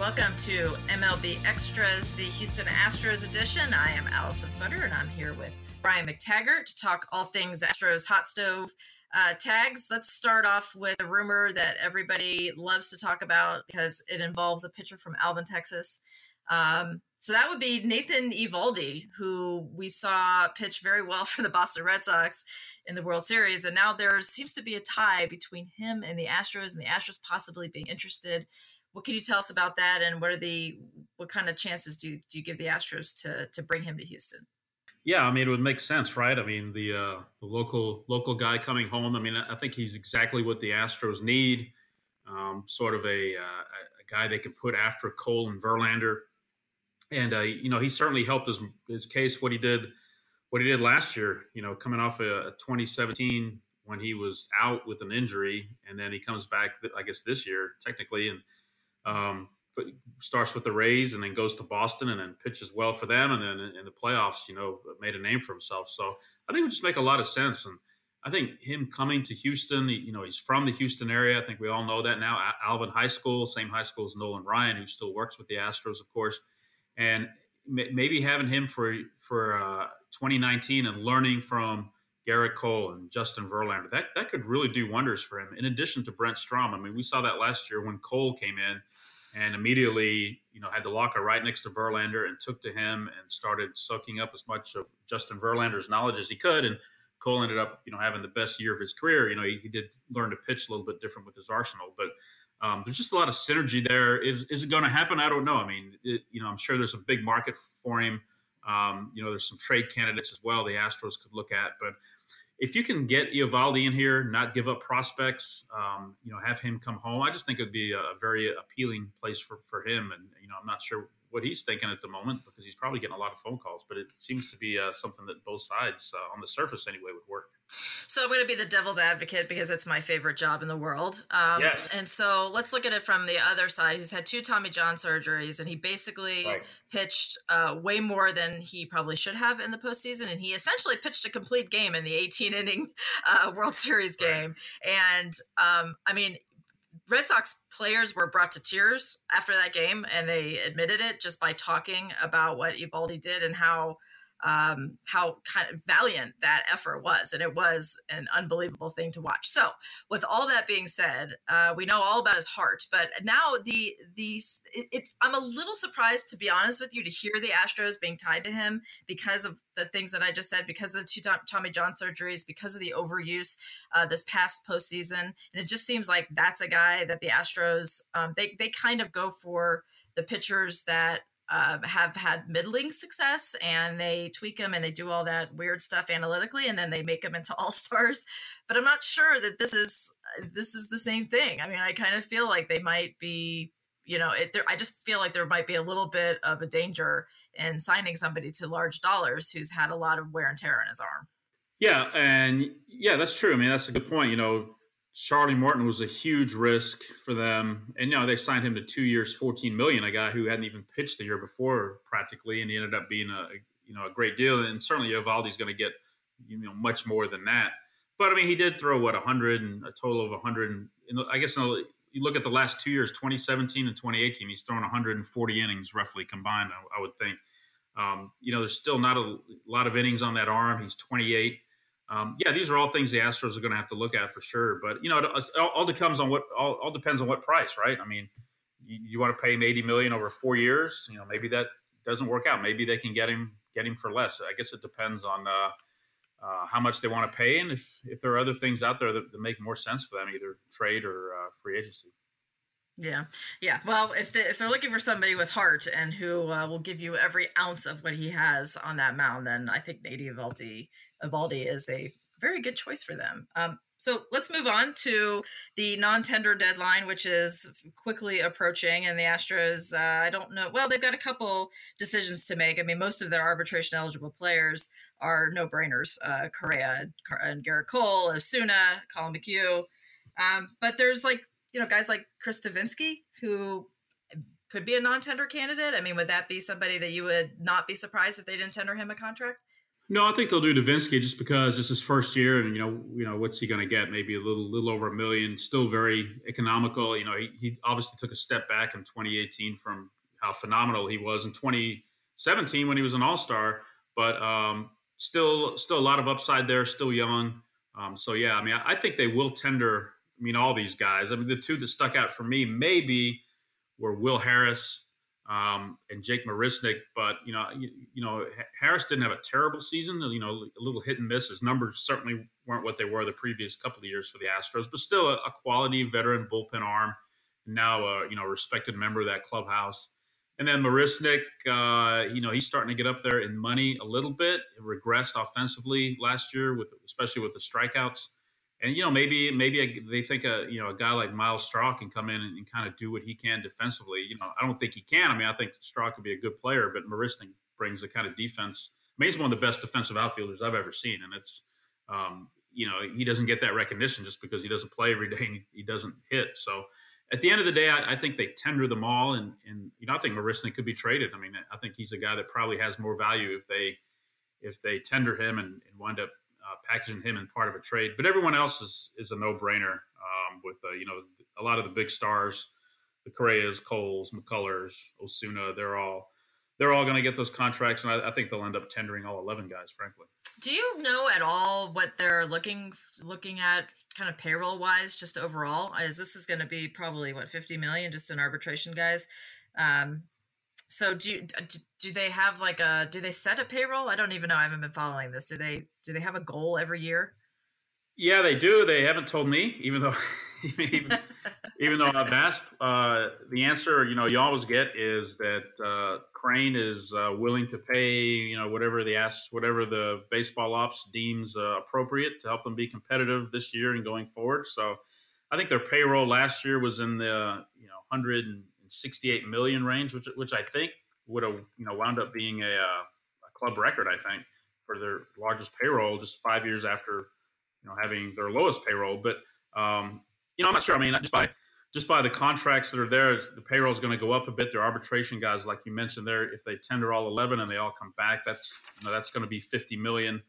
Welcome to MLB Extras, the Houston Astros edition. I am Allison Footer, and I'm here with Brian McTaggart to talk all things Astros hot stove uh, tags. Let's start off with a rumor that everybody loves to talk about because it involves a pitcher from Alvin, Texas. Um, so that would be Nathan Eovaldi, who we saw pitch very well for the Boston Red Sox in the World Series. And now there seems to be a tie between him and the Astros, and the Astros possibly being interested what can you tell us about that, and what are the what kind of chances do do you give the Astros to to bring him to Houston? Yeah, I mean it would make sense, right? I mean the uh, the local local guy coming home. I mean I think he's exactly what the Astros need. Um, sort of a, uh, a guy they can put after Cole and Verlander, and uh, you know he certainly helped his his case what he did what he did last year. You know, coming off a, a 2017 when he was out with an injury, and then he comes back, I guess this year technically, and um, but starts with the Rays and then goes to Boston and then pitches well for them and then in the playoffs, you know, made a name for himself. So I think it would just make a lot of sense. And I think him coming to Houston, you know, he's from the Houston area. I think we all know that now. Alvin High School, same high school as Nolan Ryan, who still works with the Astros, of course, and maybe having him for for uh, 2019 and learning from Gerrit Cole and Justin Verlander. That that could really do wonders for him. In addition to Brent Strom, I mean, we saw that last year when Cole came in and immediately, you know, had the locker right next to Verlander and took to him and started soaking up as much of Justin Verlander's knowledge as he could. And Cole ended up, you know, having the best year of his career. You know, he, he did learn to pitch a little bit different with his arsenal, but um, there's just a lot of synergy there. Is is it going to happen? I don't know. I mean, it, you know, I'm sure there's a big market for him. Um, you know, there's some trade candidates as well the Astros could look at, but if you can get Eovaldi in here, not give up prospects, um, you know, have him come home, I just think it'd be a, a very appealing place for, for him. And, you know, I'm not sure what he's thinking at the moment because he's probably getting a lot of phone calls, but it seems to be uh, something that both sides, uh, on the surface anyway, would work. So I'm going to be the devil's advocate because it's my favorite job in the world. Um, yes. And so let's look at it from the other side. He's had two Tommy John surgeries, and he basically right. pitched uh, way more than he probably should have in the postseason. And he essentially pitched a complete game in the 18 inning uh, World Series game. Right. And um, I mean, Red Sox players were brought to tears after that game, and they admitted it just by talking about what Eovaldi did and how um, how kind of valiant that effort was, and it was an unbelievable thing to watch. So, with all that being said, uh, we know all about his heart, but now the the it, it, I'm a little surprised, to be honest with you, to hear the Astros being tied to him because of the things that I just said, because of the two Tommy John surgeries, because of the overuse uh, this past postseason, and it just seems like that's a guy that the Astros um, they they kind of go for the pitchers that uh, have had middling success and they tweak them and they do all that weird stuff analytically and then they make them into all stars but i'm not sure that this is this is the same thing. I mean i kind of feel like they might be you know it, there, i just feel like there might be a little bit of a danger in signing somebody to large dollars who's had a lot of wear and tear on his arm. Yeah and yeah that's true. I mean that's a good point you know Charlie Morton was a huge risk for them, and you know they signed him to two years, fourteen million. A guy who hadn't even pitched the year before, practically, and he ended up being a you know a great deal. And certainly Eovaldi's going to get you know much more than that. But I mean, he did throw what hundred and a total of hundred. And I guess you look at the last two years, 2017 and 2018, he's thrown 140 innings roughly combined. I, I would think. Um, you know, there's still not a lot of innings on that arm. He's 28 um, yeah, these are all things the Astros are going to have to look at for sure. But you know, it all, all depends on what all, all, depends on what price, right? I mean, you, you, want to pay him eighty million over four years. You know, maybe that doesn't work out. Maybe they can get him get him for less. I guess it depends on uh, uh, how much they want to pay, and if if there are other things out there that, that make more sense for them, either trade or uh, free agency. Yeah, yeah. Well, if they, if they're looking for somebody with heart and who uh, will give you every ounce of what he has on that mound, then I think Nate Eovaldi is a very good choice for them. Um, so let's move on to the non-tender deadline, which is quickly approaching, and the Astros. Uh, I don't know. Well, they've got a couple decisions to make. I mean, most of their arbitration-eligible players are no-brainers: uh, Correa and Gerrit Cole, Osuna, Collin McHugh. Um, but there's like you know, guys like Chris Devenski, who could be a non-tender candidate. I mean, would that be somebody that you would not be surprised if they didn't tender him a contract? No, I think they'll do Devenski just because this is first year, and you know, you know, what's he going to get? Maybe a little, little over a million. Still very economical. You know, he, he obviously took a step back in 2018 from how phenomenal he was in 2017 when he was an All Star, but um, still, still a lot of upside there. Still young. Um, so yeah, I mean, I, I think they will tender. I mean, all these guys. I mean, the two that stuck out for me maybe were Will Harris um, and Jake Marisnick. But you know, you, you, know, Harris didn't have a terrible season. You know, a little hit and miss. His numbers certainly weren't what they were the previous couple of years for the Astros, but still a, a quality veteran bullpen arm. Now, a you know, respected member of that clubhouse. And then Marisnick, uh, you know, he's starting to get up there in money a little bit. It regressed offensively last year, with especially with the strikeouts and you know maybe maybe a, they think a you know a guy like Myles Straw can come in and, and, kind of do what he can defensively. You know, I don't think he can. I mean, I think Straw could be a good player, but Marisnick brings the kind of defense. I mean, he's one of the best defensive outfielders I've ever seen, and it's um, you know he doesn't get that recognition just because he doesn't play every day and he doesn't hit. So at the end of the day, I, I think they tender them all, and and you know I think Marisnick could be traded. I mean, I think he's a guy that probably has more value if they if they tender him and, and wind up uh, packaging him in part of a trade. But everyone else is is a no brainer um, with uh, you know a lot of the big stars, the Correas, Coles, McCullers, Osuna. They're all they're all going to get those contracts, and I, I, think they'll end up tendering all eleven guys. Frankly, do you know at all what they're looking looking at, kind of payroll wise, just overall? As this is going to be probably what fifty million just in arbitration guys. Um, so do do they have like a do they set a payroll? I don't even know. I haven't been following this. Do they do they have a goal every year? Yeah, they do. They haven't told me, even though even, even though I've asked. Uh, the answer, you know, you always get is that uh, Crane is uh, willing to pay, you know, whatever the ask, whatever the baseball ops deems uh, appropriate to help them be competitive this year and going forward. So, I think their payroll last year was in the you know hundred 68 million range, which which I think would have you know wound up being a, uh, a, club record. I think for their largest payroll, just five years after you know having their lowest payroll. But um, you know, I'm not sure. I mean, just by just by the contracts that are there, the payroll is going to go up a bit. Their arbitration guys, like you mentioned there, if they tender all 11 and they all come back, that's you know, that's going to be 50 million.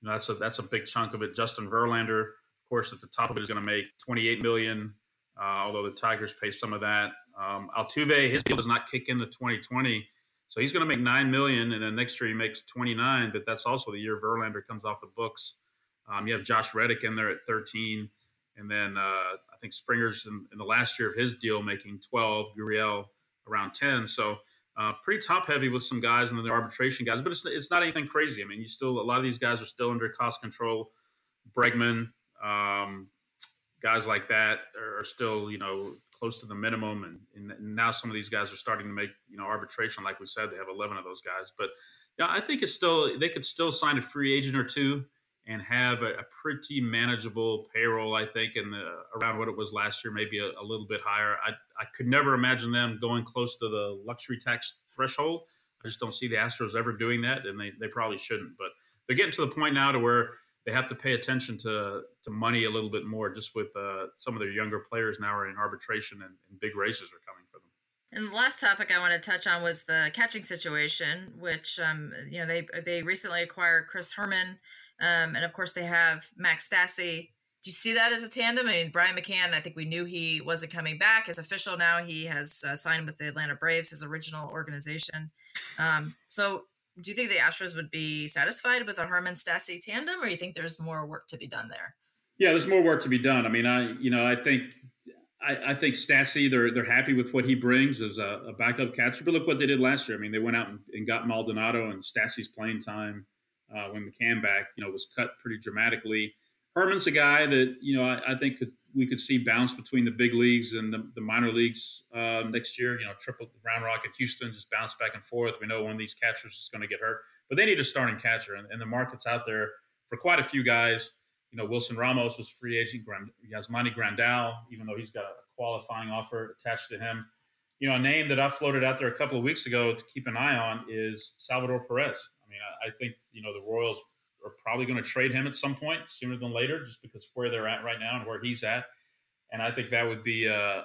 You know, that's a that's a big chunk of it. Justin Verlander, of course, at the top of it is going to make 28 million. Uh, although the Tigers pay some of that. Um, Altuve, his deal does not kick into 2020, so he's going to make nine million, and then next year he makes 29. But that's also the year Verlander comes off the books. Um, you have Josh Reddick in there at 13, and then uh, I think Springer's in, in, the last year of his deal making 12, Gurriel around 10. So uh, pretty top heavy with some guys, and then the arbitration guys. But it's it's not anything crazy. I mean, you still a lot of these guys are still under cost control. Bregman, um, guys like that are still you know close to the minimum, and, and now some of these guys are starting to make you know arbitration. Like we said, they have 11 of those guys, but yeah, I think it's still they could still sign a free agent or two and have a, a pretty manageable payroll. I think, and around what it was last year, maybe a, a, little bit higher. I I could never imagine them going close to the luxury tax threshold. I just don't see the Astros ever doing that, and they they probably shouldn't. But they're getting to the point now to where they have to pay attention to to money a little bit more. Just with uh, some of their younger players now are in arbitration and, and big races are coming for them. And the last topic I want to touch on was the catching situation, which um, you know they they recently acquired Chris Herrmann, um, and of course they have Max Stassi. Do you see that as a tandem? I mean, Brian McCann, I think we knew he wasn't coming back. It's official now. He has uh, signed with the Atlanta Braves, his original organization. Um, so do you think the Astros would be satisfied with a Herrmann Stassi tandem, or you think there's more work to be done there? Yeah, there's more work to be done. I mean, I you know I think I, I think Stassi they're they're happy with what he brings as a, a, backup catcher. But look what they did last year. I mean, they went out and, and got Maldonado and Stassi's playing time uh, when McCann back, you know, was cut pretty dramatically. Herrmann's a guy that you know I, I think could, we could see bounce between the big leagues and the, the minor leagues uh, next year. You know, triple Round Rock at Houston just bounce back and forth. We know one of these catchers is going to get hurt, but they need a starting catcher, and, and, the market's out there for quite a few guys. You know, Wilson Ramos was free agent. Grand, Yasmani Grandal, even though he's got a qualifying offer attached to him. You know, a name that I floated out there a couple of weeks ago to keep an eye on is Salvador Perez. I mean, I, I think you know the Royals are probably going to trade him at some point sooner than later, just because of where they're at right now and where he's at. And I think that would be uh, uh,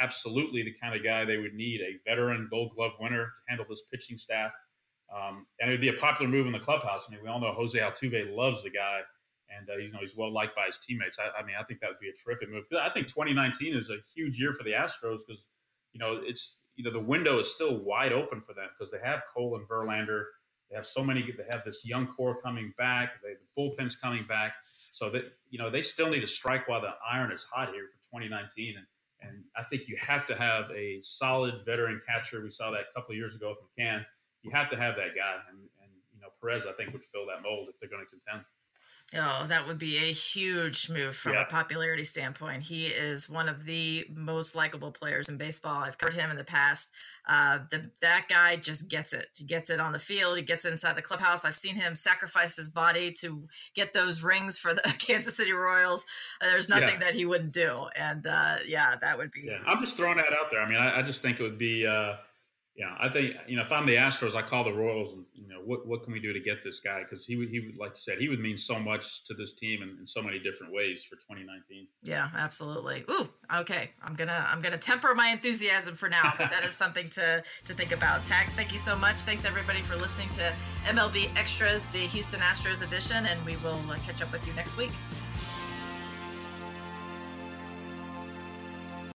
absolutely the kind of guy they would need a veteran Gold Glove winner to handle this pitching staff. Um, and it would be a popular move in the clubhouse. I mean, we all know Jose Altuve loves the guy, and uh, you know he's well liked by his teammates. I, I mean, I think that would be a terrific move. I think 2019 is a huge year for the Astros because you know it's you know the window is still wide open for them because they have Cole and Verlander. They have so many. They have this young core coming back. They, the bullpen's coming back. So that you know they still need to strike while the iron is hot here for 2019. And and I think you have to have a solid veteran catcher. We saw that a couple of years ago with McCann. You have to have that guy, and, and you know Perez I think would fill that mold if they're going to contend. Oh, that would be a huge move from yeah. a popularity standpoint. He is one of the most likable players in baseball. I've covered him in the past. Uh, the, that guy just gets it. He gets it on the field. He gets inside the clubhouse. I've seen him sacrifice his body to get those rings for the Kansas City Royals. Uh, there's nothing yeah. that he wouldn't do. And uh, yeah, that would be. Yeah, I'm just throwing that out there. I mean, I, I just think it would be uh, yeah, I think you know if I'm the Astros, I call the Royals and you know what what can we do to get this guy because he would he would like you said he would mean so much to this team in, in so many different ways for 2019. Yeah, absolutely. Ooh, okay. I'm gonna I'm gonna temper my enthusiasm for now, but that is something to to think about. Tags, thank you so much. Thanks everybody for listening to MLB Extras, the Houston Astros edition, and we will uh, catch up with you next week.